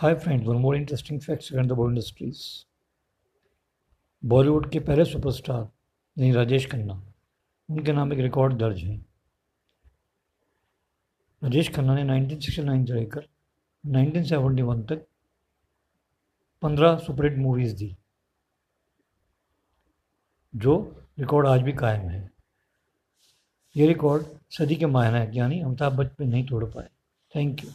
Hi friends one more interesting facts the Bollywood industries Bollywood के पहले superstar यानी राजेश खन्ना उनके नाम एक रिकॉर्ड दर्ज है। राजेश खन्ना ने 1969 से लेकर 1971 तक 15 सुपरहिट मूवीज़ दी, जो रिकॉर्ड आज भी कायम है। ये रिकॉर्ड सदी के मायना है यानी अमिताभ बच्चन नहीं तोड़ पाए। Thank you